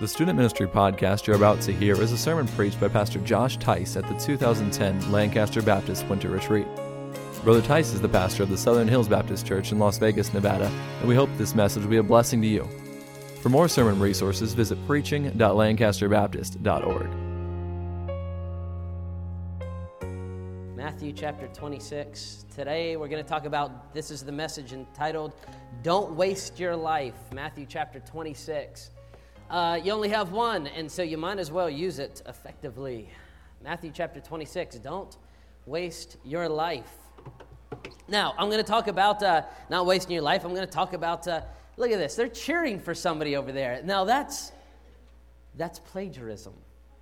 The Student Ministry podcast you're about to hear is a sermon preached by Pastor Josh Tice at the 2010 Lancaster Baptist Winter Retreat. Brother Tice is the pastor of the Southern Hills Baptist Church in Las Vegas, Nevada, and we hope this message will be a blessing to you. For more sermon resources, visit preaching.lancasterbaptist.org. Matthew chapter 26. Today we're going to talk about this is the message entitled Don't Waste Your Life. Matthew chapter 26. Uh, you only have one, and so you might as well use it effectively. Matthew chapter 26. Don't waste your life. Now, I'm going to talk about uh, not wasting your life. I'm going to talk about, uh, look at this. They're cheering for somebody over there. Now, that's, that's plagiarism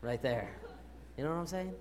right there. You know what I'm saying?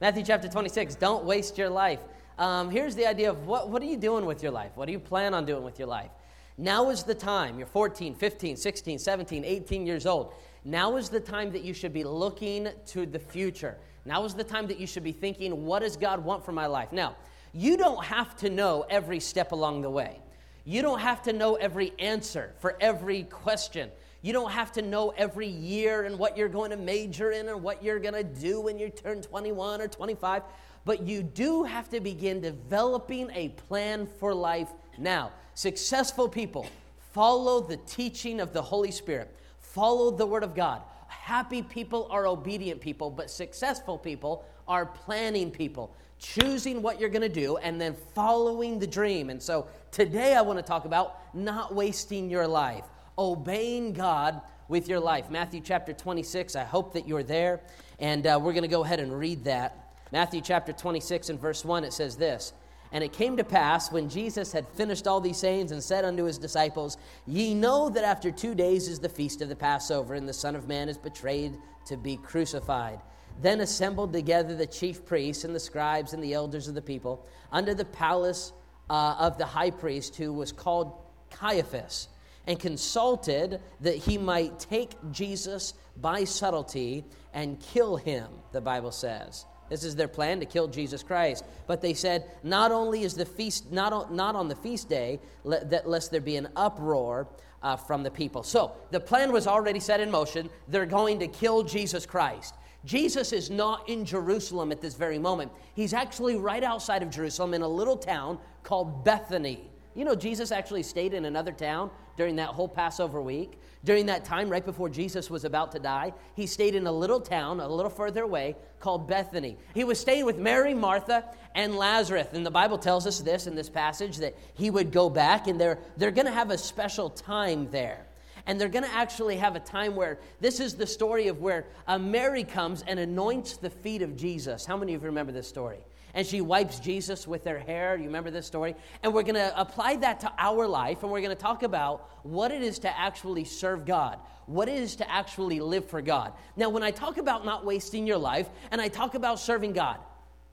Matthew chapter 26. Don't waste your life. Um, here's the idea of what, what are you doing with your life? What do you plan on doing with your life? Now is the time. You're 14, 15, 16, 17, 18 years old. Now is the time that you should be looking to the future. Now is the time that you should be thinking, what does God want for my life? Now, you don't have to know every step along the way. You don't have to know every answer for every question. You don't have to know every year and what you're going to major in and what you're going to do when you turn 21 or 25. But you do have to begin developing a plan for life now. Successful people follow the teaching of the Holy Spirit, follow the Word of God. Happy people are obedient people, but successful people are planning people, choosing what you're going to do and then following the dream. And so today I want to talk about not wasting your life, obeying God with your life. Matthew chapter 26. I hope that you're there. And uh, we're going to go ahead and read that. Matthew chapter 26 and verse 1, it says this. And it came to pass when Jesus had finished all these sayings and said unto his disciples, Ye know that after two days is the feast of the Passover, and the Son of Man is betrayed to be crucified. Then assembled together the chief priests and the scribes and the elders of the people under the palace uh, of the high priest, who was called Caiaphas, and consulted that he might take Jesus by subtlety and kill him, the Bible says. This is their plan to kill Jesus Christ. But they said, not only is the feast, not on, not on the feast day, that lest there be an uproar uh, from the people. So the plan was already set in motion. They're going to kill Jesus Christ. Jesus is not in Jerusalem at this very moment. He's actually right outside of Jerusalem in a little town called Bethany. You know, Jesus actually stayed in another town during that whole Passover week. During that time, right before Jesus was about to die, he stayed in a little town a little further away called Bethany. He was staying with Mary, Martha, and Lazarus. And the Bible tells us this in this passage that he would go back and they're, they're going to have a special time there. And they're going to actually have a time where this is the story of where uh, Mary comes and anoints the feet of Jesus. How many of you remember this story? And she wipes Jesus with her hair. You remember this story? And we're going to apply that to our life, and we're going to talk about what it is to actually serve God, what it is to actually live for God. Now, when I talk about not wasting your life and I talk about serving God,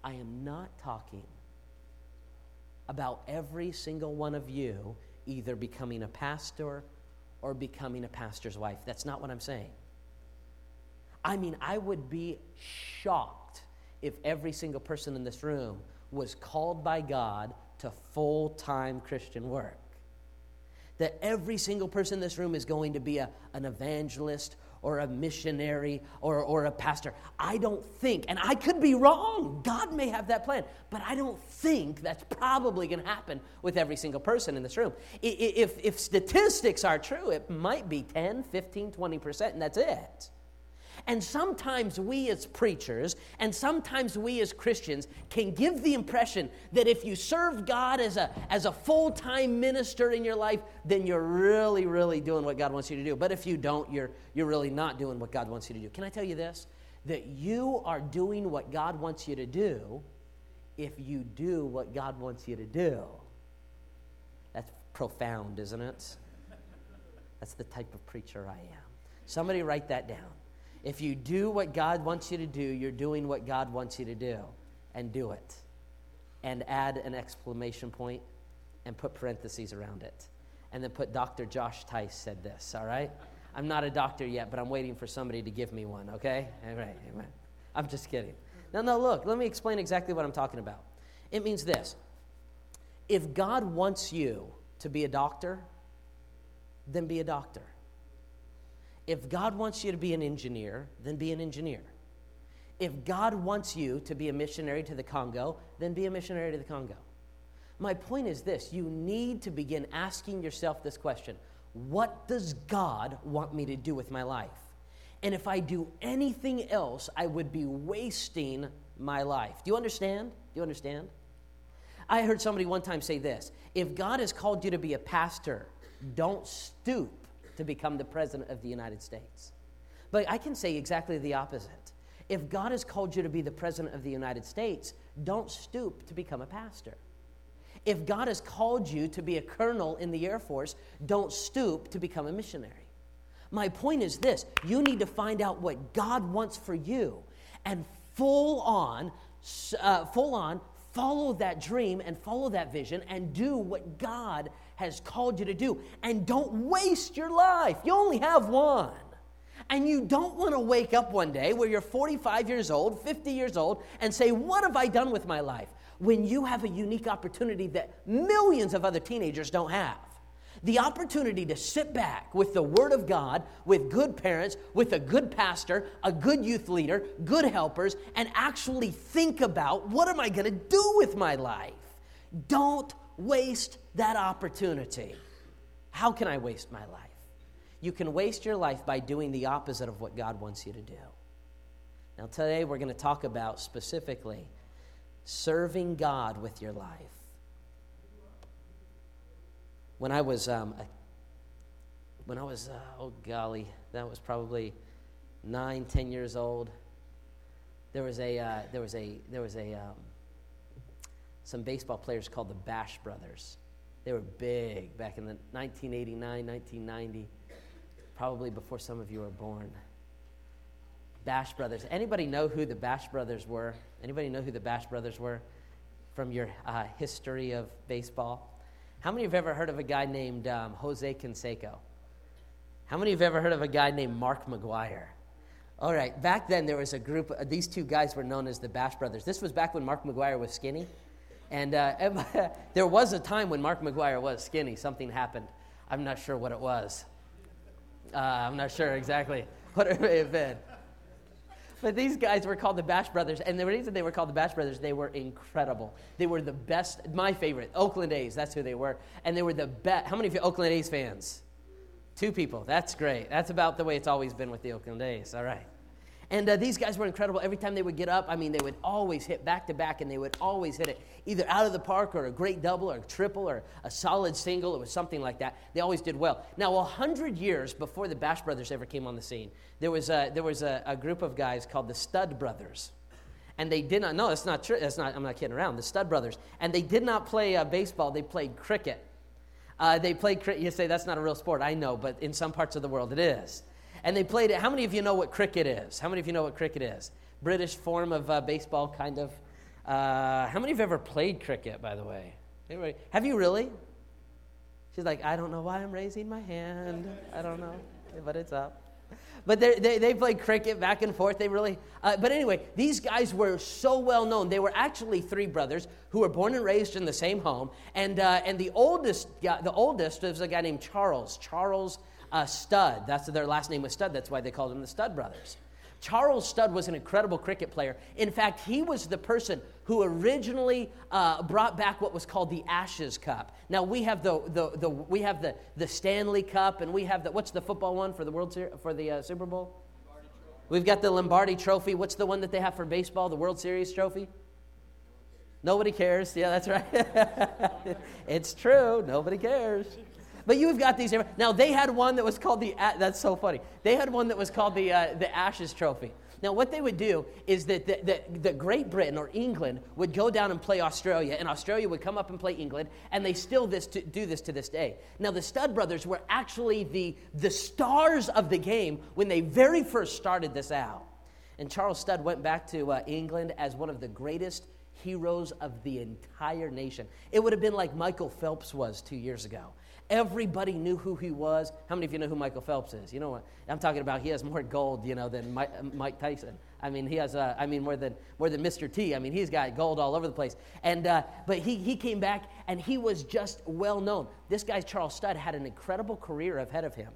I am not talking about every single one of you either becoming a pastor or becoming a pastor's wife. That's not what I'm saying. I mean, I would be shocked if every single person in this room was called by God to full time Christian work. That every single person in this room is going to be a, an evangelist or a missionary or, or a pastor. I don't think, and I could be wrong, God may have that plan, but I don't think that's probably going to happen with every single person in this room. If, if statistics are true, it might be 10, 15, 20%, and that's it. And sometimes we as preachers and sometimes we as Christians can give the impression that if you serve God as a, as a full time minister in your life, then you're really, really doing what God wants you to do. But if you don't, you're, you're really not doing what God wants you to do. Can I tell you this? That you are doing what God wants you to do if you do what God wants you to do. That's profound, isn't it? That's the type of preacher I am. Somebody write that down. If you do what God wants you to do, you're doing what God wants you to do. And do it. And add an exclamation point and put parentheses around it. And then put Dr. Josh Tice said this, all right? I'm not a doctor yet, but I'm waiting for somebody to give me one, okay? All right, amen. I'm just kidding. No, no, look, let me explain exactly what I'm talking about. It means this if God wants you to be a doctor, then be a doctor. If God wants you to be an engineer, then be an engineer. If God wants you to be a missionary to the Congo, then be a missionary to the Congo. My point is this you need to begin asking yourself this question What does God want me to do with my life? And if I do anything else, I would be wasting my life. Do you understand? Do you understand? I heard somebody one time say this If God has called you to be a pastor, don't stoop to become the president of the United States. But I can say exactly the opposite. If God has called you to be the president of the United States, don't stoop to become a pastor. If God has called you to be a colonel in the Air Force, don't stoop to become a missionary. My point is this you need to find out what God wants for you and full on, uh, full on, follow that dream and follow that vision and do what God has called you to do. And don't waste your life. You only have one. And you don't want to wake up one day where you're 45 years old, 50 years old, and say, What have I done with my life? When you have a unique opportunity that millions of other teenagers don't have. The opportunity to sit back with the Word of God, with good parents, with a good pastor, a good youth leader, good helpers, and actually think about what am I going to do with my life? Don't waste that opportunity. How can I waste my life? You can waste your life by doing the opposite of what God wants you to do. Now, today we're going to talk about specifically serving God with your life. When I was, um, a, when I was, uh, oh golly, that was probably nine, ten years old. There was a, uh, there was a, there was a, um, some baseball players called the Bash Brothers. They were big back in the 1989, 1990 probably before some of you were born. Bash Brothers. Anybody know who the Bash Brothers were? Anybody know who the Bash Brothers were from your uh, history of baseball? How many have ever heard of a guy named um, Jose Canseco? How many have ever heard of a guy named Mark McGwire? All right, back then there was a group, uh, these two guys were known as the Bash Brothers. This was back when Mark McGwire was skinny. And uh, there was a time when Mark McGwire was skinny. Something happened. I'm not sure what it was. Uh, I'm not sure exactly what it may have been. But these guys were called the Bash Brothers, and the reason they were called the Bash Brothers, they were incredible. They were the best, my favorite, Oakland A's, that's who they were. And they were the best. How many of you Oakland A's fans? Two people, that's great. That's about the way it's always been with the Oakland A's, all right. And uh, these guys were incredible. Every time they would get up, I mean, they would always hit back to back, and they would always hit it either out of the park or a great double or a triple or a solid single. It was something like that. They always did well. Now, a hundred years before the Bash Brothers ever came on the scene, there was a, there was a, a group of guys called the Studd Brothers. And they did not, no, that's not true. That's not, I'm not kidding around. The Studd Brothers. And they did not play uh, baseball, they played cricket. Uh, they played cricket. You say that's not a real sport. I know, but in some parts of the world it is and they played it. How many of you know what cricket is? How many of you know what cricket is? British form of uh, baseball, kind of. Uh, how many of you ever played cricket, by the way? Anybody? Have you really? She's like, I don't know why I'm raising my hand. I don't know, but it's up. But they, they played cricket back and forth. They really, uh, but anyway, these guys were so well known. They were actually three brothers who were born and raised in the same home. And, uh, and the oldest, the oldest was a guy named Charles. Charles uh, Studd. That's their last name was Studd. That's why they called them the Studd brothers. Charles Studd was an incredible cricket player. In fact, he was the person who originally uh, brought back what was called the Ashes Cup. Now we have the, the, the, we have the, the Stanley Cup, and we have the what's the football one for the World Ser- for the uh, Super Bowl? We've got the Lombardi Trophy. What's the one that they have for baseball? The World Series Trophy. Nobody cares. Yeah, that's right. it's true. Nobody cares. But you've got these. Now they had one that was called the. That's so funny. They had one that was called the uh, the Ashes Trophy. Now what they would do is that the, the, Great Britain or England would go down and play Australia, and Australia would come up and play England, and they still this to, do this to this day. Now the Studd brothers were actually the the stars of the game when they very first started this out. And Charles Studd went back to uh, England as one of the greatest heroes of the entire nation. It would have been like Michael Phelps was two years ago. Everybody knew who he was. How many of you know who Michael Phelps is? You know what I'm talking about? He has more gold, you know, than Mike, Tyson. I mean, he has, uh, I mean, more than more than Mr. T. I mean, he's got gold all over the place. And uh, but he he came back and he was just well known. This guy Charles Studd had an incredible career ahead of him.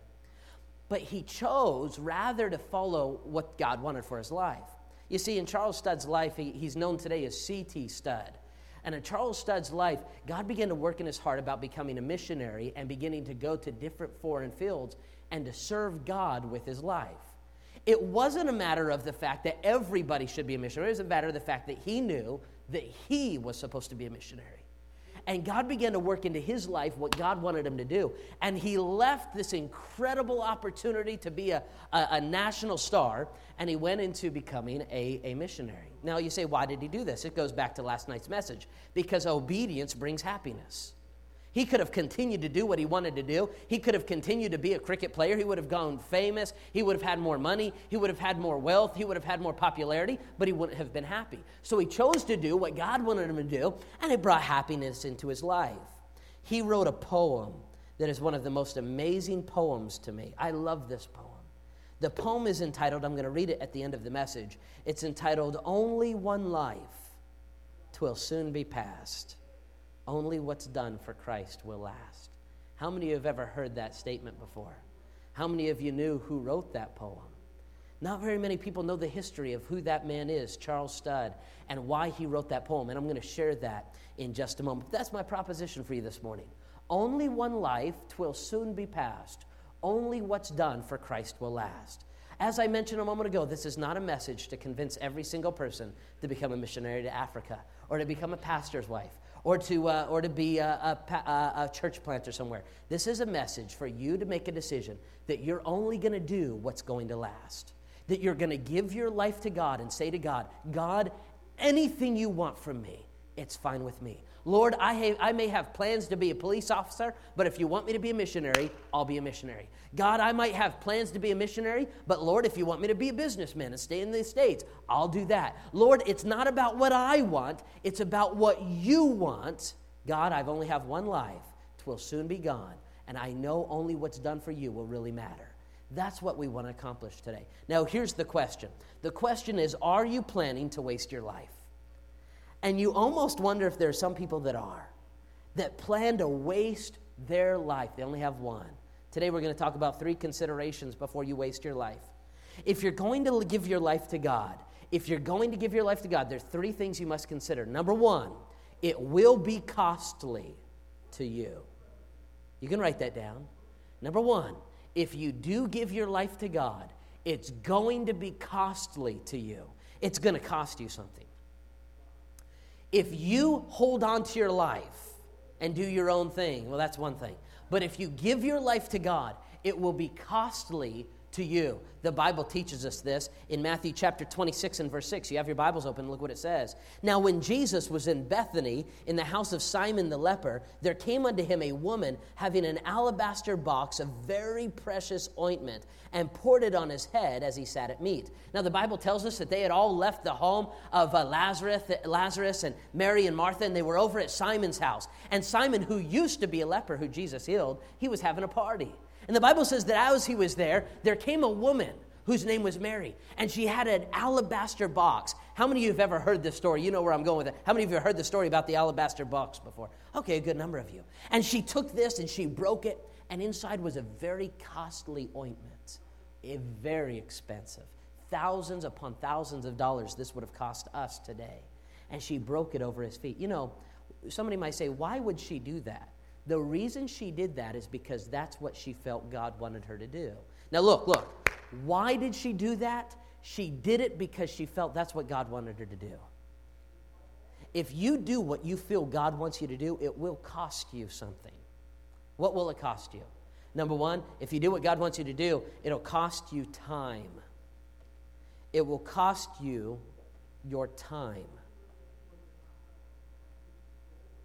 but he chose rather to follow what God wanted for his life. You see, in Charles Studd's life, he, he's known today as C.T. Studd. And in Charles Studd's life, God began to work in his heart about becoming a missionary and beginning to go to different foreign fields and to serve God with his life. It wasn't a matter of the fact that everybody should be a missionary, it was a matter of the fact that he knew that he was supposed to be a missionary. And God began to work into his life what God wanted him to do. And he left this incredible opportunity to be a, a, a, national star, and he went into becoming a, a missionary. Now, you say, why did he do this? It goes back to last night's message because obedience brings happiness. He could have continued to do what he wanted to do. He could have continued to be a cricket player. He would have gone famous. He would have had more money. He would have had more wealth. He would have had more popularity, but he wouldn't have been happy. So he chose to do what God wanted him to do, and it brought happiness into his life. He wrote a poem that is one of the most amazing poems to me. I love this poem. The poem is entitled, I'm going to read it at the end of the message. It's entitled, Only One Life, Twill Soon Be Past. Only what's done for Christ will last. How many of you have ever heard that statement before? How many of you knew who wrote that poem? Not very many people know the history of who that man is, Charles Studd, and why he wrote that poem. And I'm going to share that in just a moment. That's my proposition for you this morning. Only one life, twill soon be past. Only what's done for Christ will last. As I mentioned a moment ago, this is not a message to convince every single person to become a missionary to Africa or to become a pastor's wife or to, uh, or to be a, a, a, church planter somewhere. This is a message for you to make a decision that you're only going to do what's going to last. That you're going to give your life to God and say to God, God, anything you want from me, it's fine with me. Lord, I, have, I may have plans to be a police officer, but if you want me to be a missionary, I'll be a missionary. God, I might have plans to be a missionary, but Lord, if you want me to be a businessman and stay in the States, I'll do that. Lord, it's not about what I want, it's about what you want. God, I've only have one life. Twill soon be gone, and I know only what's done for you will really matter. That's what we want to accomplish today. Now, here's the question the question is Are you planning to waste your life? And you almost wonder if there are some people that are, that plan to waste their life. They only have one. Today we're going to talk about three considerations before you waste your life. If you're going to give your life to God, if you're going to give your life to God, there's three things you must consider. Number one, it will be costly to you. You can write that down. Number one, if you do give your life to God, it's going to be costly to you. It's going to cost you something. If you hold on to your life and do your own thing, well, that's one thing. But if you give your life to God, it will be costly to you. The Bible teaches us this in Matthew chapter 26 and verse 6. You have your Bibles open, look what it says. Now, when Jesus was in Bethany, in the house of Simon the leper, there came unto him a woman having an alabaster box of very precious ointment and poured it on his head as he sat at meat. Now, the Bible tells us that they had all left the home of uh, Lazarus, Lazarus and Mary and Martha, and they were over at Simon's house. And Simon, who used to be a leper who Jesus healed, he was having a party. And the Bible says that as he was there, there came a woman whose name was Mary, and she had an alabaster box. How many of you have ever heard this story? You know where I'm going with it. How many of you have heard the story about the alabaster box before? Okay, a good number of you. And she took this and she broke it, and inside was a very costly ointment, a very expensive. Thousands upon thousands of dollars this would have cost us today. And she broke it over his feet. You know, somebody might say, why would she do that? The reason she did that is because that's what she felt God wanted her to do. Now, look, look. Why did she do that? She did it because she felt that's what God wanted her to do. If you do what you feel God wants you to do, it will cost you something. What will it cost you? Number one, if you do what God wants you to do, it'll cost you time. It will cost you your time.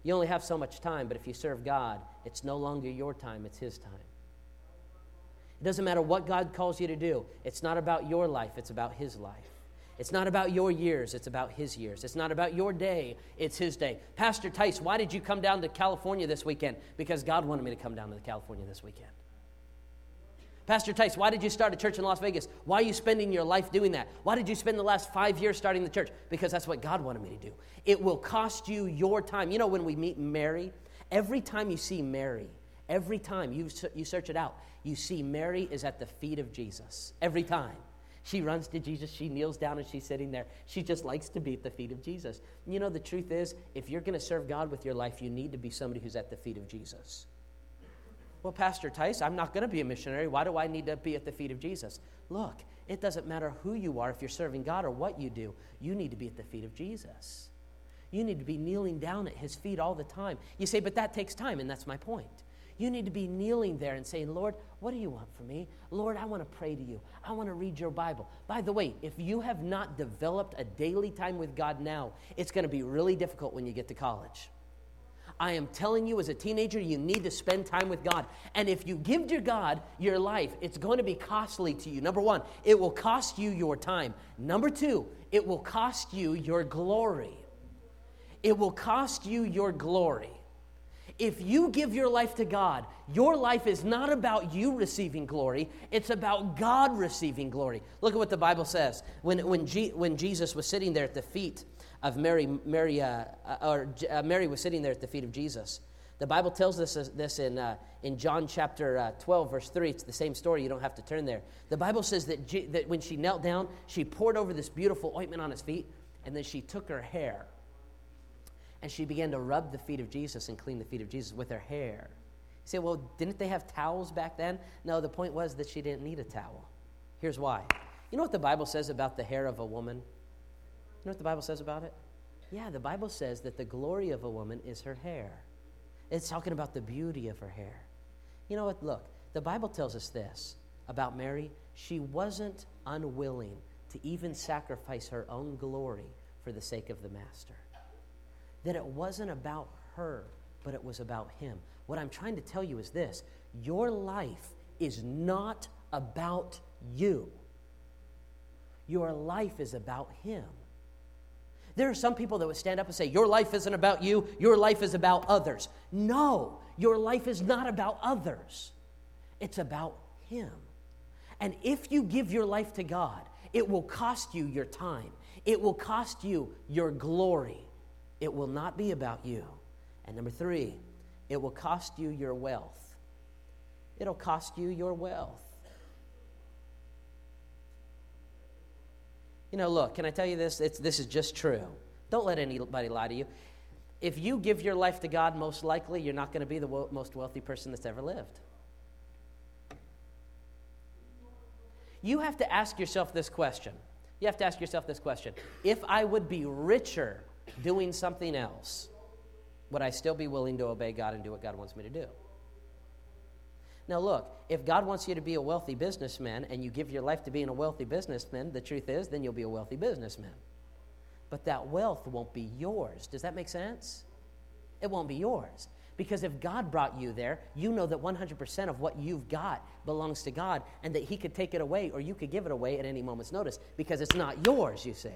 You only have so much time, but if you serve God, it's no longer your time, it's His time. It doesn't matter what God calls you to do, it's not about your life, it's about His life. It's not about your years, it's about His years. It's not about your day, it's His day. Pastor Tice, why did you come down to California this weekend? Because God wanted me to come down to California this weekend. Pastor Tice, why did you start a church in Las Vegas? Why are you spending your life doing that? Why did you spend the last five years starting the church? Because that's what God wanted me to do. It will cost you your time. You know, when we meet Mary, every time you see Mary, every time you, you search it out, you see Mary is at the feet of Jesus every time. She runs to Jesus, she kneels down, and she's sitting there. She just likes to be at the feet of Jesus. You know, the truth is, if you're going to serve God with your life, you need to be somebody who's at the feet of Jesus. Well, Pastor Tice, I'm not going to be a missionary. Why do I need to be at the feet of Jesus? Look, it doesn't matter who you are, if you're serving God or what you do, you need to be at the feet of Jesus. You need to be kneeling down at his feet all the time. You say, but that takes time, and that's my point. You need to be kneeling there and saying, Lord, what do you want from me? Lord, I want to pray to you. I want to read your Bible. By the way, if you have not developed a daily time with God now, it's going to be really difficult when you get to college. I am telling you, as a teenager, you need to spend time with God. And if you give to God your life, it's going to be costly to you. Number one, it will cost you your time. Number two, it will cost you your glory. It will cost you your glory. If you give your life to God, your life is not about you receiving glory, it's about God receiving glory. Look at what the Bible says. When, when, G, when Jesus was sitting there at the feet of Mary, Mary, uh, uh or uh, Mary was sitting there at the feet of Jesus, the Bible tells us this in, uh, in John chapter uh, 12, verse 3. It's the same story. You don't have to turn there. The Bible says that, G- that when she knelt down, she poured over this beautiful ointment on his feet, and then she took her hair and she began to rub the feet of Jesus and clean the feet of Jesus with her hair. You say, well, didn't they have towels back then? No, the point was that she didn't need a towel. Here's why. You know what the Bible says about the hair of a woman? Know what the Bible says about it? Yeah, the Bible says that the glory of a woman is her hair. It's talking about the beauty of her hair. You know what? Look, the Bible tells us this about Mary. She wasn't unwilling to even sacrifice her own glory for the sake of the Master that it wasn't about her, but it was about him. What I'm trying to tell you is this your life is not about you, your life is about him. There are some people that would stand up and say, Your life isn't about you, your life is about others. No, your life is not about others, it's about Him. And if you give your life to God, it will cost you your time, it will cost you your glory, it will not be about you. And number three, it will cost you your wealth. It'll cost you your wealth. You know, look, can I tell you this? It's, this is just true. Don't let anybody lie to you. If you give your life to God, most likely you're not going to be the wo- most wealthy person that's ever lived. You have to ask yourself this question. You have to ask yourself this question If I would be richer doing something else, would I still be willing to obey God and do what God wants me to do? Now, look, if God wants you to be a wealthy businessman and you give your life to being a wealthy businessman, the truth is, then you'll be a wealthy businessman. But that wealth won't be yours. Does that make sense? It won't be yours. Because if God brought you there, you know that 100% of what you've got belongs to God and that He could take it away or you could give it away at any moment's notice because it's not yours, you see.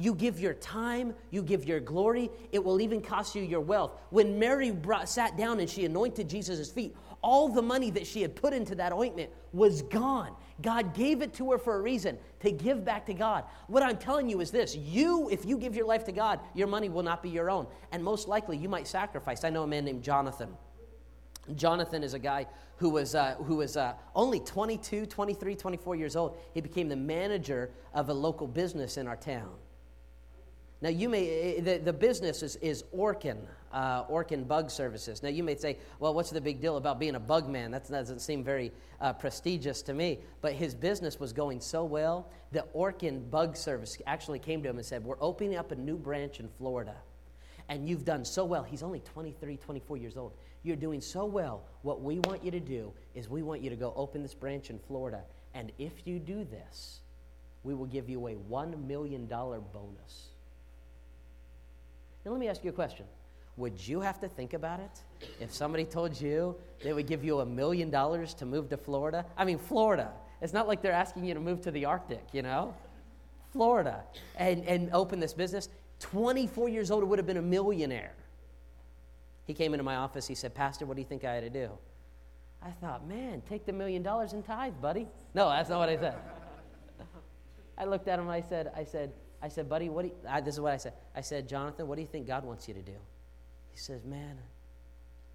You give your time, you give your glory, it will even cost you your wealth. When Mary brought, sat down and she anointed Jesus' feet, all the money that she had put into that ointment was gone. God gave it to her for a reason to give back to God. What I'm telling you is this you, if you give your life to God, your money will not be your own. And most likely you might sacrifice. I know a man named Jonathan. Jonathan is a guy who was, uh, who was uh, only 22, 23, 24 years old. He became the manager of a local business in our town. Now, you may, eh, the, the business is, is Orkin, uh, Orkin Bug Services. Now, you may say, well, what's the big deal about being a bug man? That doesn't seem very uh, prestigious to me. But his business was going so well that Orkin Bug Service actually came to him and said, We're opening up a new branch in Florida. And you've done so well. He's only 23, 24 years old. You're doing so well. What we want you to do is we want you to go open this branch in Florida. And if you do this, we will give you a $1 million bonus. Now, let me ask you a question. Would you have to think about it if somebody told you they would give you a million dollars to move to Florida? I mean, Florida. It's not like they're asking you to move to the Arctic, you know? Florida. And, and open this business. 24 years old, it would have been a millionaire. He came into my office. He said, Pastor, what do you think I had to do? I thought, man, take the million dollars and tithe, buddy. No, that's not what I said. I looked at him. I said, I said, I said, buddy, what do you, I, this is what I said. I said, Jonathan, what do you think God wants you to do? He says, man,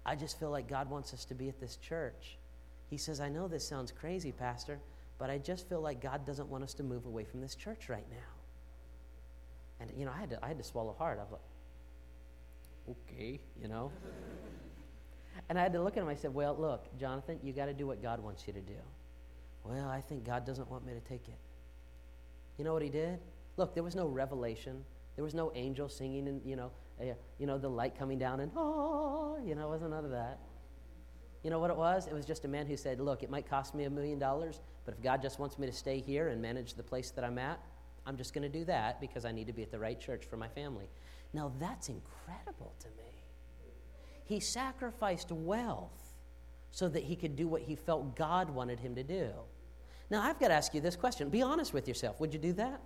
I just feel like God wants us to be at this church. He says, I know this sounds crazy, Pastor, but I just feel like God doesn't want us to move away from this church right now. And, you know, I had to, I had to swallow hard. I was like, okay, you know. and I had to look at him. I said, well, look, Jonathan, you got to do what God wants you to do. Well, I think God doesn't want me to take it. You know what he did? Look, there was no revelation. There was no angel singing and, you know, you know, the light coming down and, oh, you know, it wasn't none of that. You know what it was? It was just a man who said, Look, it might cost me a million dollars, but if God just wants me to stay here and manage the place that I'm at, I'm just going to do that because I need to be at the right church for my family. Now, that's incredible to me. He sacrificed wealth so that he could do what he felt God wanted him to do. Now, I've got to ask you this question. Be honest with yourself. Would you do that?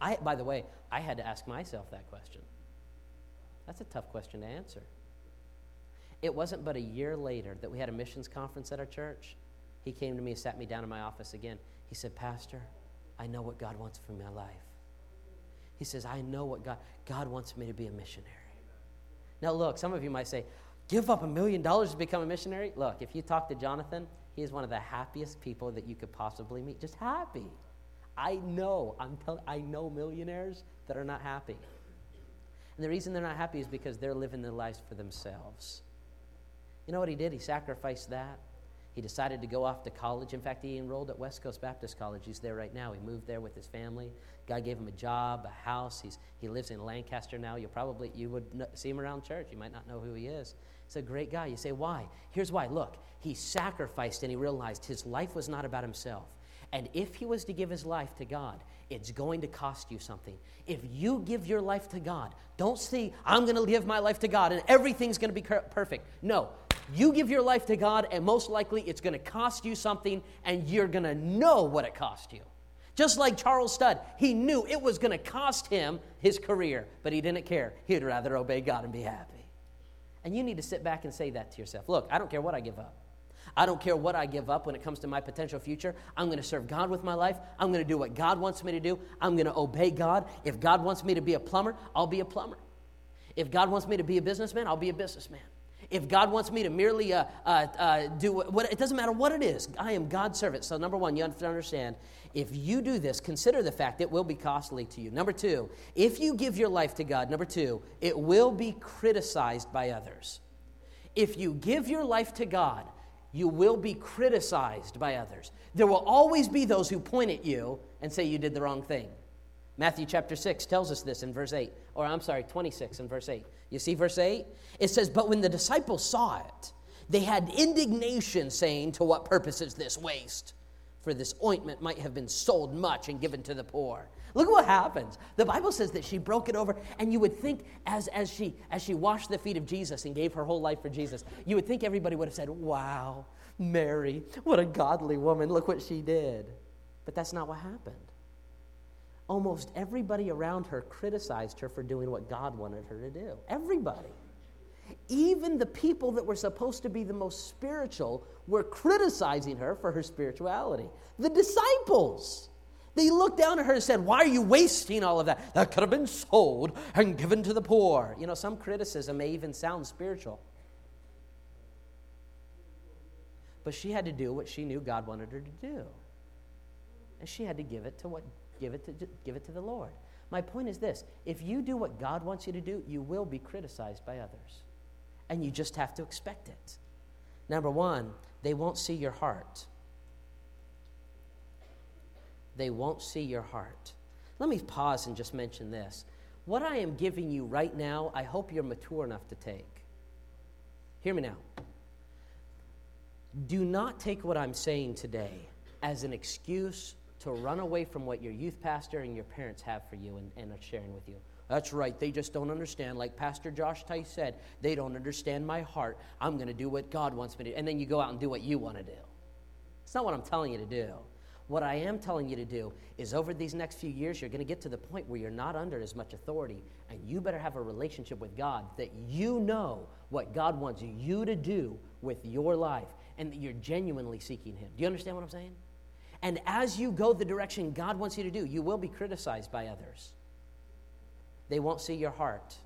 I, by the way, I had to ask myself that question. That's a tough question to answer. It wasn't but a year later that we had a missions conference at our church. He came to me sat me down in my office again. He said, Pastor, I know what God wants for my life. He says, I know what God, God wants me to be a missionary. Now, look, some of you might say, give up a million dollars to become a missionary? Look, if you talk to Jonathan, he is one of the happiest people that you could possibly meet. Just happy. I know, I'm tell- I know millionaires that are not happy. And the reason they're not happy is because they're living their lives for themselves. You know what he did? He sacrificed that. He decided to go off to college. In fact, he enrolled at West Coast Baptist College. He's there right now. He moved there with his family. God gave him a job, a house. He's, he lives in Lancaster now. You'll probably, you would see him around church. You might not know who he is. He's a great guy. You say, why? Here's why. Look, he sacrificed and he realized his life was not about himself. And if he was to give his life to God, it's going to cost you something. If you give your life to God, don't see, I'm going to give my life to God and everything's going to be perfect. No, you give your life to God, and most likely it's going to cost you something, and you're going to know what it cost you. Just like Charles Studd, he knew it was going to cost him his career, but he didn't care. He'd rather obey God and be happy. And you need to sit back and say that to yourself. Look, I don't care what I give up. I don't care what I give up when it comes to my potential future. I'm going to serve God with my life. I'm going to do what God wants me to do. I'm going to obey God. If God wants me to be a plumber, I'll be a plumber. If God wants me to be a businessman, I'll be a businessman. If God wants me to merely uh, uh, uh, do what, it doesn't matter what it is, I am God's servant. So, number one, you have to understand if you do this, consider the fact it will be costly to you. Number two, if you give your life to God, number two, it will be criticized by others. If you give your life to God, you will be criticized by others. There will always be those who point at you and say you did the wrong thing. Matthew chapter 6 tells us this in verse 8, or I'm sorry, 26 in verse 8. You see verse 8? It says, But when the disciples saw it, they had indignation, saying, To what purpose is this waste? For this ointment might have been sold much and given to the poor. Look what happens. The Bible says that she broke it over, and you would think as, as, she, as she washed the feet of Jesus and gave her whole life for Jesus, you would think everybody would have said, Wow, Mary, what a godly woman. Look what she did. But that's not what happened almost everybody around her criticized her for doing what God wanted her to do. Everybody. Even the people that were supposed to be the most spiritual were criticizing her for her spirituality. The disciples. They looked down at her and said, Why are you wasting all of that? That could have been sold and given to the poor. You know, some criticism may even sound spiritual. But she had to do what she knew God wanted her to do. And she had to give it to what give it to, give it to the Lord. My point is this if you do what God wants you to do, you will be criticized by others. And you just have to expect it. Number one, they won't see your heart. They won't see your heart. Let me pause and just mention this. What I am giving you right now, I hope you're mature enough to take. Hear me now. Do not take what I'm saying today as an excuse to run away from what your youth pastor and your parents have for you and, and are sharing with you. That's right, they just don't understand. Like Pastor Josh Tice said, they don't understand my heart. I'm going to do what God wants me to do. And then you go out and do what you want to do. It's not what I'm telling you to do. What I am telling you to do is over these next few years, you're going to get to the point where you're not under as much authority, and you better have a relationship with God that you know what God wants you to do with your life, and that you're genuinely seeking Him. Do you understand what I'm saying? And as you go the direction God wants you to do, you will be criticized by others. They won't see your heart,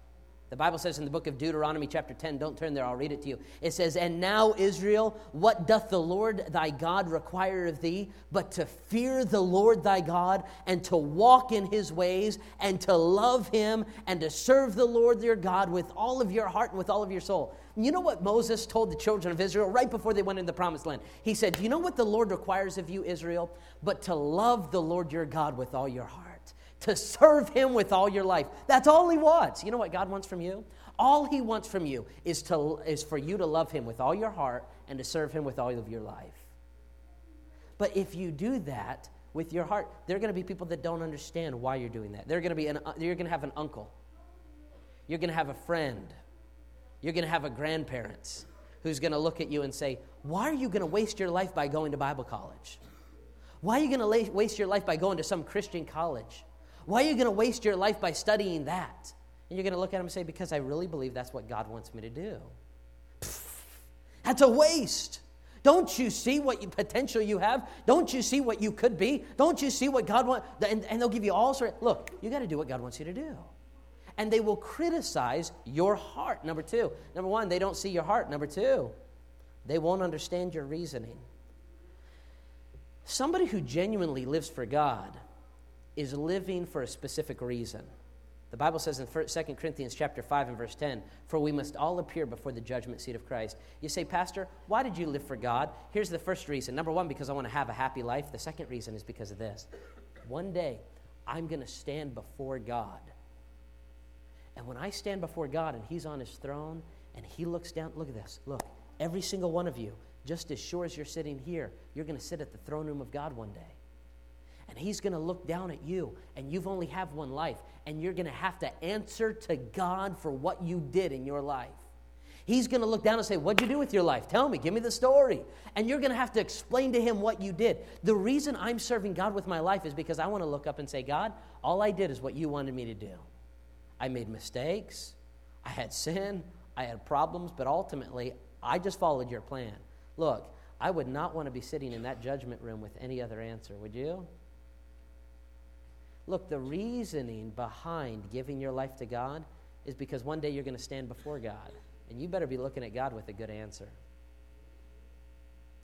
The Bible says in the book of Deuteronomy, chapter 10, don't turn there, I'll read it to you. It says, And now, Israel, what doth the Lord thy God require of thee, but to fear the Lord thy God, and to walk in his ways, and to love him, and to serve the Lord your God with all of your heart and with all of your soul. You know what Moses told the children of Israel right before they went into the promised land? He said, You know what the Lord requires of you, Israel? But to love the Lord your God with all your heart to serve Him with all your life. That's all He wants. You know what God wants from you? All He wants from you is, to, is for you to love Him with all your heart and to serve Him with all of your life. But if you do that with your heart, there are going to be people that don't understand why you're doing that. They're going to be an, uh, you're going to have an uncle. You're going to have a friend. You're going to have a grandparents who's going to look at you and say, Why are you going to waste your life by going to Bible college? Why are you going to waste your life by going to some Christian college? Why are you going to waste your life by studying that? And you're going to look at him and say, Because I really believe that's what God wants me to do. That's a waste. Don't you see what potential you have? Don't you see what you could be? Don't you see what God wants? And, and they'll give you all sort of, look, you got to do what God wants you to do. And they will criticize your heart, number two. Number one, they don't see your heart. Number two, they won't understand your reasoning. Somebody who genuinely lives for God is living for a specific reason. The Bible says in 2 Corinthians chapter 5 and verse 10, for we must all appear before the judgment seat of Christ. You say, Pastor, why did you live for God? Here's the first reason. Number one, because I want to have a happy life. The second reason is because of this. One day, I'm going to stand before God. And when I stand before God and He's on His throne and He looks down, look at this. Look, every single one of you, just as sure as you're sitting here, you're going to sit at the throne room of God one day and he's going to look down at you and you've only have one life and you're going to have to answer to god for what you did in your life. He's going to look down and say what'd you do with your life? Tell me give me the story. And you're going to have to explain to him what you did. The reason i'm serving god with my life is because i want to look up and say god all i did is what you wanted me to do. I made mistakes i had sin i had problems but ultimately i just followed your plan. Look i would not want to be sitting in that judgment room with any other answer would you Look, the reasoning behind giving your life to God is because one day you're going to stand before God, and you better be looking at God with a good answer.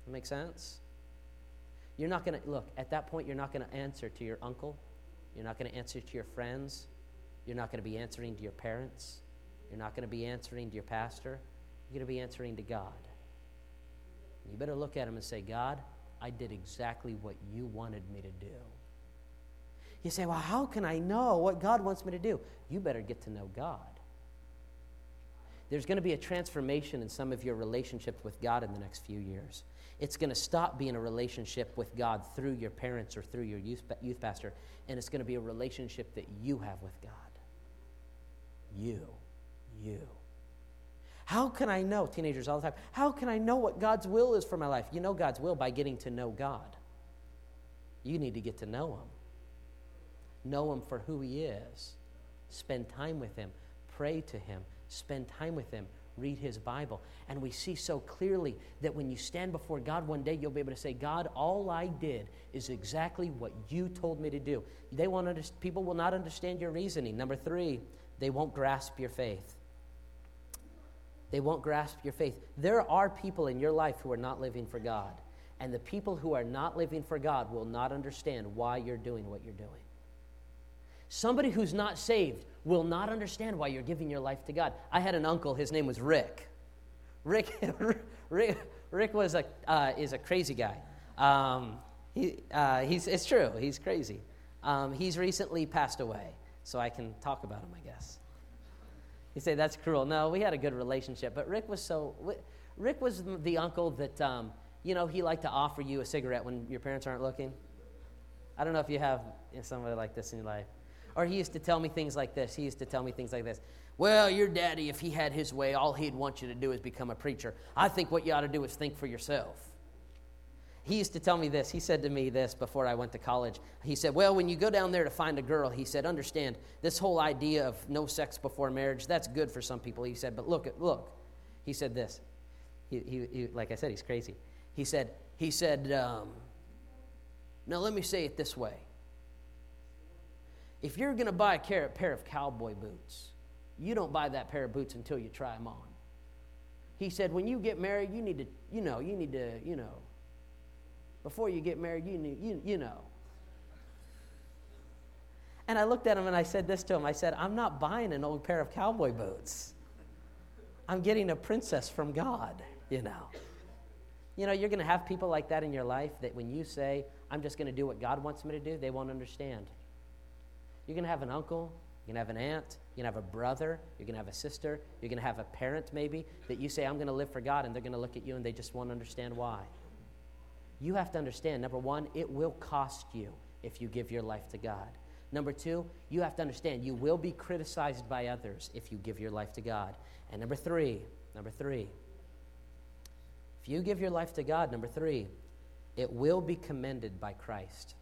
That make sense? You're not going to, look, at that point, you're not going to answer to your uncle. You're not going to answer to your friends. You're not going to be answering to your parents. You're not going to be answering to your pastor. You're going to be answering to God. You better look at him and say, God, I did exactly what you wanted me to do. You say, well, how can I know what God wants me to do? You better get to know God. There's going to be a transformation in some of your relationship with God in the next few years. It's going to stop being a relationship with God through your parents or through your youth, youth pastor, and it's going to be a relationship that you have with God. You. You. How can I know, teenagers all the time, how can I know what God's will is for my life? You know God's will by getting to know God. You need to get to know Him know him for who he is. Spend time with him, pray to him, spend time with him, read his Bible. And we see so clearly that when you stand before God one day, you'll be able to say, God, all I did is exactly what you told me to do. They won't under- people will not understand your reasoning. Number three, they won't grasp your faith. They won't grasp your faith. There are people in your life who are not living for God. And the people who are not living for God will not understand why you're doing what you're doing. Somebody who's not saved will not understand why you're giving your life to God. I had an uncle, his name was Rick. Rick, Rick, Rick was a, uh, is a crazy guy. Um, he, uh, he's, it's true, he's crazy. Um, he's recently passed away, so I can talk about him, I guess. You say, that's cruel. No, we had a good relationship, but Rick was so, Rick was the uncle that, um, you know, he liked to offer you a cigarette when your parents aren't looking. I don't know if you have somebody like this in your life. Or he used to tell me things like this. He used to tell me things like this. Well, your daddy, if he had his way, all he'd want you to do is become a preacher. I think what you ought to do is think for yourself. He used to tell me this. He said to me this before I went to college. He said, Well, when you go down there to find a girl, he said, understand this whole idea of no sex before marriage, that's good for some people. He said, But look, look. He said this. He, he, he like I said, he's crazy. He said, he said, um, Now let me say it this way if you're going to buy a pair of cowboy boots, you don't buy that pair of boots until you try them on. He said, when you get married, you need to, you know, you need to, you know, before you get married, you, need, you, you know. And I looked at him and I said this to him I said, I'm not buying an old pair of cowboy boots. I'm getting a princess from God, you know. You know, you're going to have people like that in your life that when you say, I'm just going to do what God wants me to do, they won't understand. You're going to have an uncle, you're going to have an aunt, you're going to have a brother, you're going to have a sister, you're going to have a parent maybe that you say, I'm going to live for God, and they're going to look at you and they just won't understand why. You have to understand number one, it will cost you if you give your life to God. Number two, you have to understand you will be criticized by others if you give your life to God. And number three, number three, if you give your life to God, number three, it will be commended by Christ.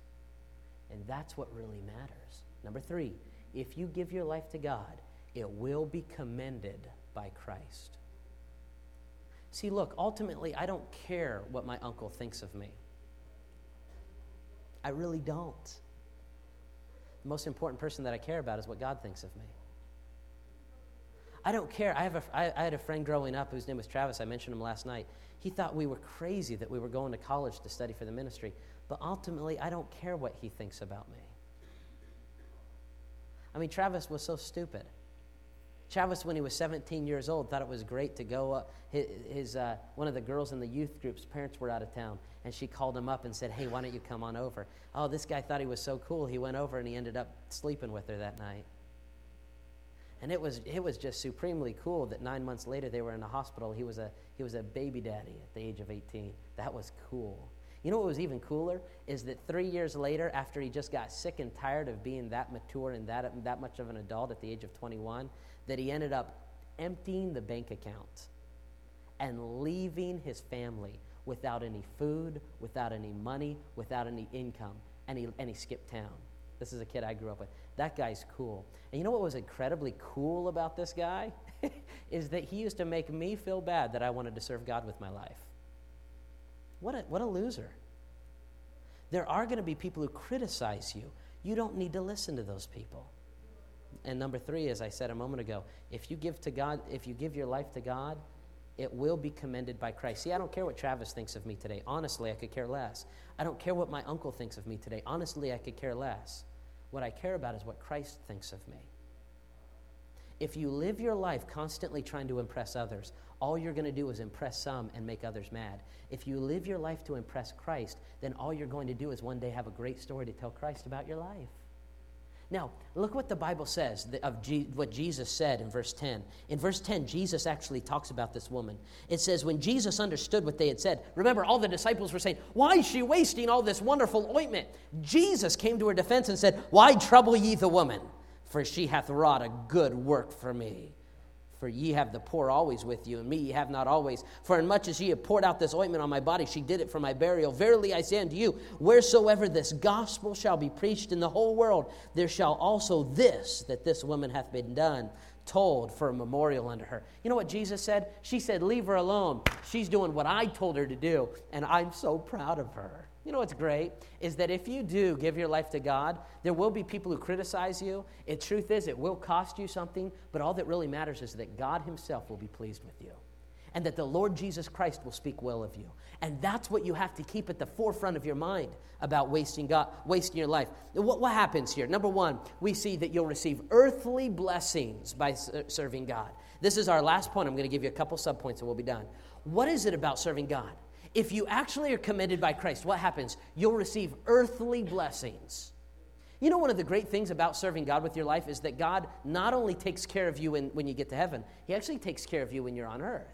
And that's what really matters. Number three, if you give your life to God, it will be commended by Christ. See, look, ultimately, I don't care what my uncle thinks of me. I really don't. The most important person that I care about is what God thinks of me. I don't care. I, have a, I, I had a friend growing up whose name was Travis. I mentioned him last night. He thought we were crazy that we were going to college to study for the ministry. But ultimately, I don't care what he thinks about me. I mean, Travis was so stupid. Travis, when he was 17 years old, thought it was great to go. up. his, uh, one of the girls in the youth group's parents were out of town, and she called him up and said, "Hey, why don't you come on over?" Oh, this guy thought he was so cool. He went over and he ended up sleeping with her that night. And it was it was just supremely cool that nine months later they were in the hospital. He was a he was a baby daddy at the age of 18. That was cool. You know what was even cooler is that three years later, after he just got sick and tired of being that mature and that that much of an adult at the age of 21 that he ended up emptying the bank account and leaving his family without any food, without any money, without any income, and he, and he skipped town. This is a kid I grew up with. That guy's cool. And you know what was incredibly cool about this guy? is that he used to make me feel bad that I wanted to serve God with my life. What a, what a loser. There are going to be people who criticize you. You don't need to listen to those people. And number three, as I said a moment ago, if you give to God, if you give your life to God, it will be commended by Christ. See, I don't care what Travis thinks of me today. Honestly, I could care less. I don't care what my uncle thinks of me today. Honestly, I could care less. What I care about is what Christ thinks of me. If you live your life constantly trying to impress others, all you're going to do is impress some and make others mad. If you live your life to impress Christ, then all you're going to do is one day have a great story to tell Christ about your life. Now, look what the Bible says of what Jesus said in verse 10. In verse 10, Jesus actually talks about this woman. It says, When Jesus understood what they had said, remember, all the disciples were saying, Why is she wasting all this wonderful ointment? Jesus came to her defense and said, Why trouble ye the woman? For she hath wrought a good work for me. For ye have the poor always with you, and me ye have not always. For in much as ye have poured out this ointment on my body, she did it for my burial. Verily I say unto you, wheresoever this gospel shall be preached in the whole world, there shall also this, that this woman hath been done, told for a memorial unto her. You know what Jesus said? She said, Leave her alone. She's doing what I told her to do, and I'm so proud of her. You know what's great is that if you do give your life to God, there will be people who criticize you. The truth is, it will cost you something, but all that really matters is that God Himself will be pleased with you and that the Lord Jesus Christ will speak well of you. And that's what you have to keep at the forefront of your mind about wasting, God, wasting your life. What, what happens here? Number one, we see that you'll receive earthly blessings by uh, serving God. This is our last point. I'm going to give you a couple subpoints and we'll be done. What is it about serving God? if you actually are committed by Christ, what happens? You'll receive earthly blessings. You know, one of the great things about serving God with your life is that God not only takes care of you when, when you get to heaven, He actually takes care of you when you're on earth.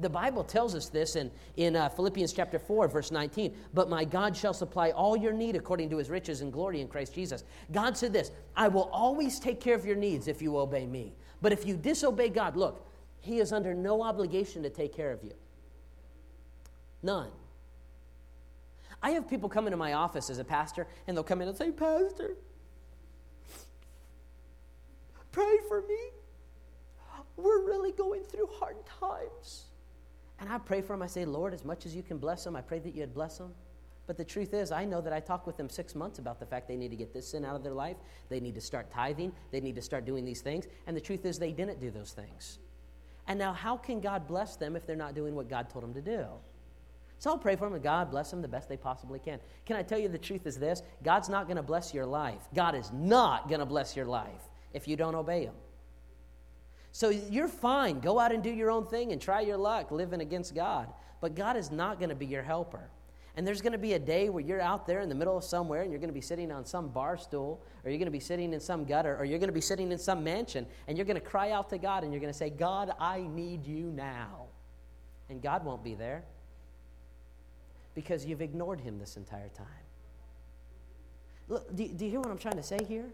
The Bible tells us this in, in uh, Philippians chapter 4, verse 19. But my God shall supply all your need according to his riches and glory in Christ Jesus. God said this I will always take care of your needs if you obey me. But if you disobey God, look, he is under no obligation to take care of you. None. I have people come into my office as a pastor, and they'll come in and say, Pastor, pray for me. We're really going through hard times. And I pray for them. I say, Lord, as much as you can bless them, I pray that you'd bless them. But the truth is, I know that I talked with them six months about the fact they need to get this sin out of their life. They need to start tithing. They need to start doing these things. And the truth is, they didn't do those things. And now, how can God bless them if they're not doing what God told them to do? So I'll pray for them and God bless them the best they possibly can. Can I tell you the truth is this? God's not going to bless your life. God is not going to bless your life if you don't obey Him. So you're fine. Go out and do your own thing and try your luck living against God. But God is not going to be your helper. And there's going to be a day where you're out there in the middle of somewhere and you're going to be sitting on some bar stool or you're going to be sitting in some gutter or you're going to be sitting in some mansion and you're going to cry out to God and you're going to say, God, I need you now. And God won't be there because you've ignored him this entire time. Look, do, do you hear what I'm trying to say here?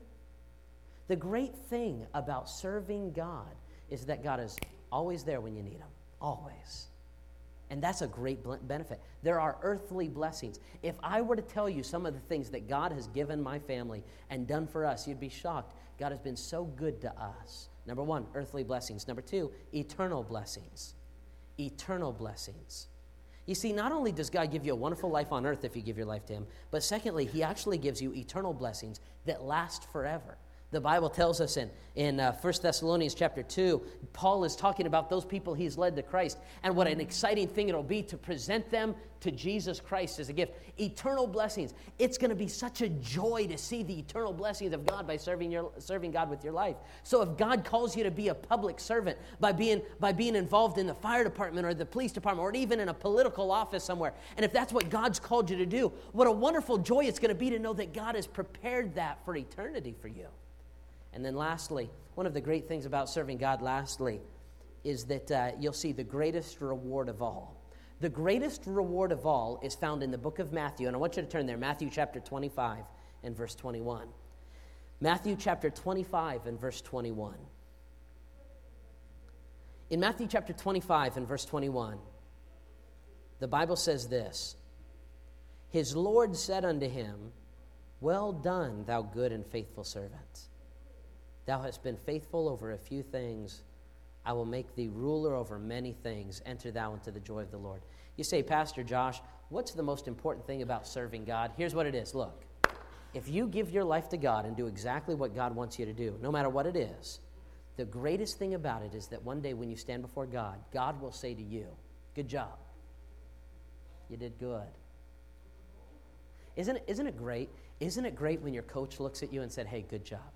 The great thing about serving God is that God is always there when you need him. Always. And that's a great benefit. There are earthly blessings. If I were to tell you some of the things that God has given my family and done for us, you'd be shocked. God has been so good to us. Number one, earthly blessings. Number two, eternal blessings. Eternal blessings. You see, not only does God give you a wonderful life on earth if you give your life to Him, but secondly, He actually gives you eternal blessings that last forever. The Bible tells us in, in uh, 1 Thessalonians chapter 2, Paul is talking about those people he's led to Christ and what an exciting thing it'll be to present them to Jesus Christ as a gift. Eternal blessings. It's going to be such a joy to see the eternal blessings of God by serving, your, serving God with your life. So if God calls you to be a public servant by being, by being involved in the fire department or the police department or even in a political office somewhere, and if that's what God's called you to do, what a wonderful joy it's going to be to know that God has prepared that for eternity for you. And then, lastly, one of the great things about serving God, lastly, is that uh, you'll see the greatest reward of all. The greatest reward of all is found in the book of Matthew. And I want you to turn there, Matthew chapter 25 and verse 21. Matthew chapter 25 and verse 21. In Matthew chapter 25 and verse 21, the Bible says this His Lord said unto him, Well done, thou good and faithful servant. Thou hast been faithful over a few things. I will make thee ruler over many things. Enter thou into the joy of the Lord. You say, Pastor Josh, what's the most important thing about serving God? Here's what it is look, if you give your life to God and do exactly what God wants you to do, no matter what it is, the greatest thing about it is that one day when you stand before God, God will say to you, Good job. You did good. Isn't it, isn't it great? Isn't it great when your coach looks at you and said, Hey, good job?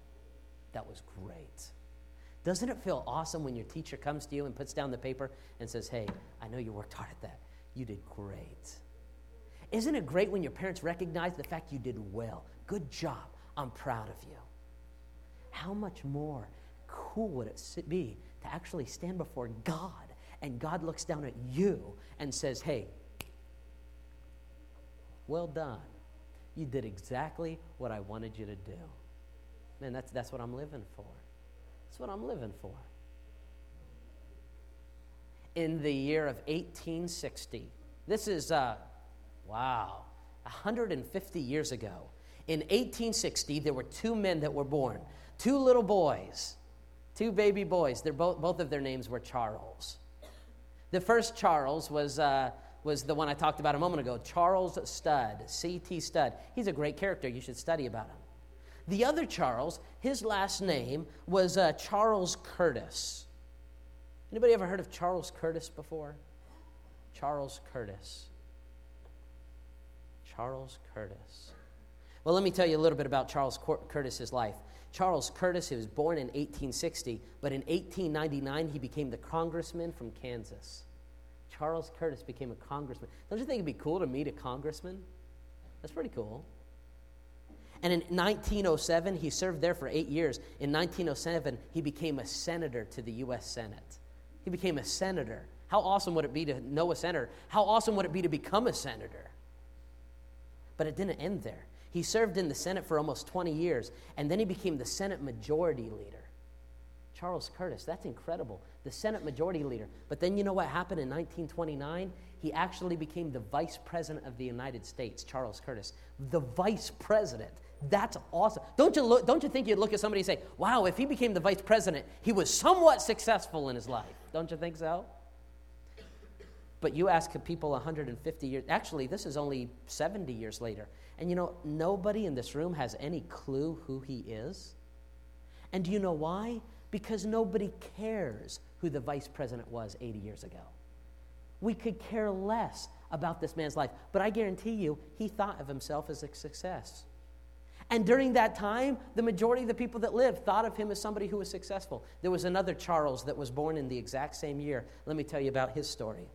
That was great. Doesn't it feel awesome when your teacher comes to you and puts down the paper and says, Hey, I know you worked hard at that. You did great. Isn't it great when your parents recognize the fact you did well? Good job. I'm proud of you. How much more cool would it be to actually stand before God and God looks down at you and says, Hey, well done. You did exactly what I wanted you to do. Man, that's, that's what I'm living for. That's what I'm living for. In the year of 1860, this is, uh, wow, 150 years ago. In 1860, there were two men that were born, two little boys, two baby boys. They're both, both of their names were Charles. The first Charles was, uh, was the one I talked about a moment ago, Charles Studd, C.T. Studd. He's a great character. You should study about him. The other Charles, his last name was uh, Charles Curtis. Anybody ever heard of Charles Curtis before? Charles Curtis. Charles Curtis. Well, let me tell you a little bit about Charles Curtis's life. Charles Curtis, he was born in 1860, but in 1899 he became the congressman from Kansas. Charles Curtis became a congressman. Don't you think it'd be cool to meet a congressman? That's pretty cool. And in 1907, he served there for eight years. In 1907, he became a senator to the U.S. Senate. He became a senator. How awesome would it be to know a senator? How awesome would it be to become a senator? But it didn't end there. He served in the Senate for almost 20 years, and then he became the Senate Majority Leader. Charles Curtis, that's incredible. The Senate Majority Leader. But then you know what happened in 1929? He actually became the Vice President of the United States, Charles Curtis. The Vice President. That's awesome. Don't you, look, don't you think you'd look at somebody and say, wow, if he became the vice president, he was somewhat successful in his life? Don't you think so? But you ask people 150 years, actually, this is only 70 years later. And you know, nobody in this room has any clue who he is. And do you know why? Because nobody cares who the vice president was 80 years ago. We could care less about this man's life, but I guarantee you, he thought of himself as a success. And during that time, the majority of the people that lived thought of him as somebody who was successful. There was another Charles that was born in the exact same year. Let me tell you about his story.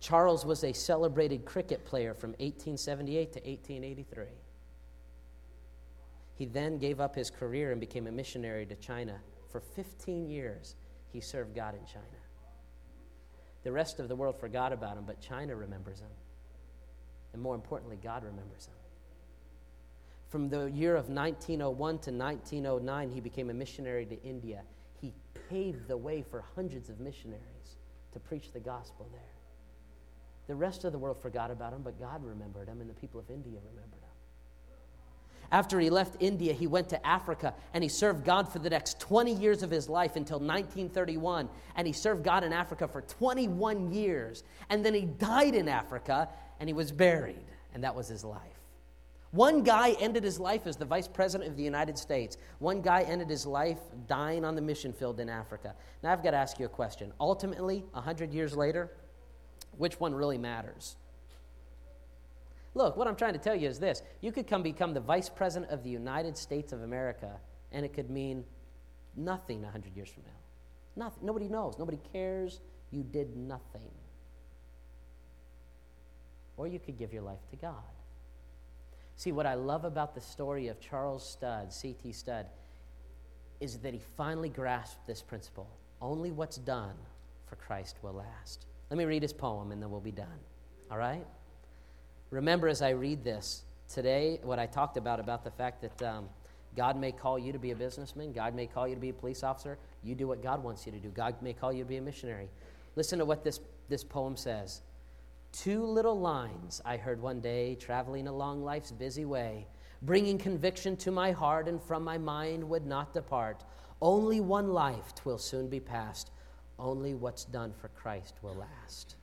Charles was a celebrated cricket player from 1878 to 1883. He then gave up his career and became a missionary to China. For 15 years, he served God in China. The rest of the world forgot about him, but China remembers him. And more importantly, God remembers him. From the year of 1901 to 1909, he became a missionary to India. He paved the way for hundreds of missionaries to preach the gospel there. The rest of the world forgot about him, but God remembered him, and the people of India remembered him. After he left India, he went to Africa and he served God for the next 20 years of his life until 1931. And he served God in Africa for 21 years. And then he died in Africa and he was buried, and that was his life. One guy ended his life as the vice president of the United States. One guy ended his life dying on the mission field in Africa. Now, I've got to ask you a question. Ultimately, 100 years later, which one really matters? Look, what I'm trying to tell you is this you could come become the vice president of the United States of America, and it could mean nothing 100 years from now. Nothing. Nobody knows. Nobody cares. You did nothing. Or you could give your life to God. See, what I love about the story of Charles Studd, C.T. Studd, is that he finally grasped this principle. Only what's done for Christ will last. Let me read his poem and then we'll be done. All right? Remember as I read this today, what I talked about, about the fact that um, God may call you to be a businessman, God may call you to be a police officer. You do what God wants you to do. God may call you to be a missionary. Listen to what this, this poem says. Two little lines I heard one day traveling along life's busy way, bringing conviction to my heart and from my mind would not depart. Only one life twill soon be past. Only what's done for Christ will last.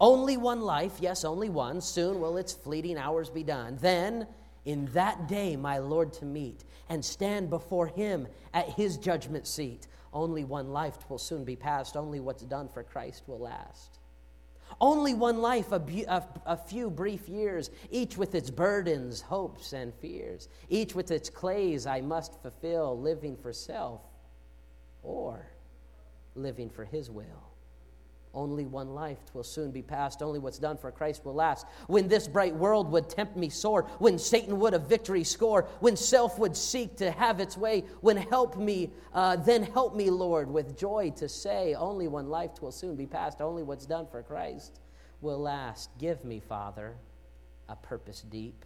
Only one life, yes, only one. Soon will its fleeting hours be done. Then, in that day, my Lord to meet and stand before him at his judgment seat. Only one life will soon be past. Only what's done for Christ will last. Only one life, a, bu- a, a, few brief years, each with its burdens, hopes, and fears, each with its clays I must fulfill, living for self or living for His will. Only one life twill soon be past. Only what's done for Christ will last. When this bright world would tempt me sore, when Satan would a victory score, when self would seek to have its way, when help me, uh, then help me, Lord, with joy to say, only one life twill soon be past. Only what's done for Christ will last. Give me, Father, a purpose deep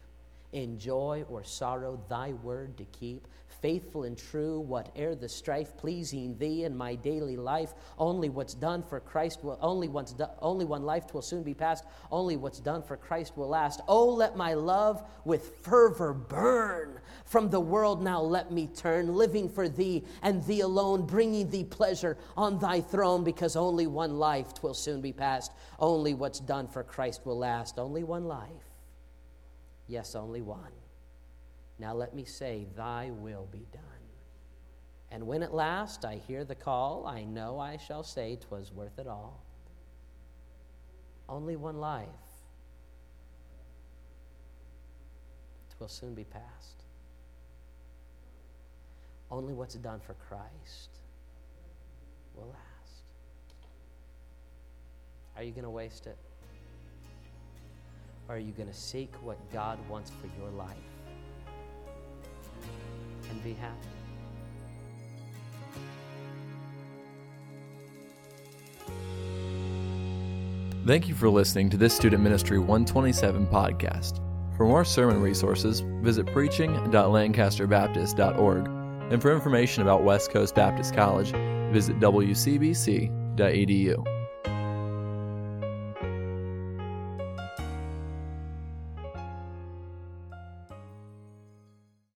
in joy or sorrow, thy word to keep, faithful and true, whate'er the strife, pleasing thee in my daily life. Only what's done for Christ will, only, once do, only one life will soon be past, only what's done for Christ will last. Oh, let my love with fervor burn. From the world now let me turn, living for thee and thee alone, bringing thee pleasure on thy throne, because only one life will soon be past. Only what's done for Christ will last. Only one life Yes, only one. Now let me say, Thy will be done. And when at last I hear the call, I know I shall say 'twas worth it all. Only one life. Twill soon be past. Only what's done for Christ will last. Are you going to waste it? Or are you going to seek what God wants for your life and be happy? Thank you for listening to this Student Ministry 127 podcast. For more sermon resources, visit preaching.lancasterbaptist.org. And for information about West Coast Baptist College, visit wcbc.edu.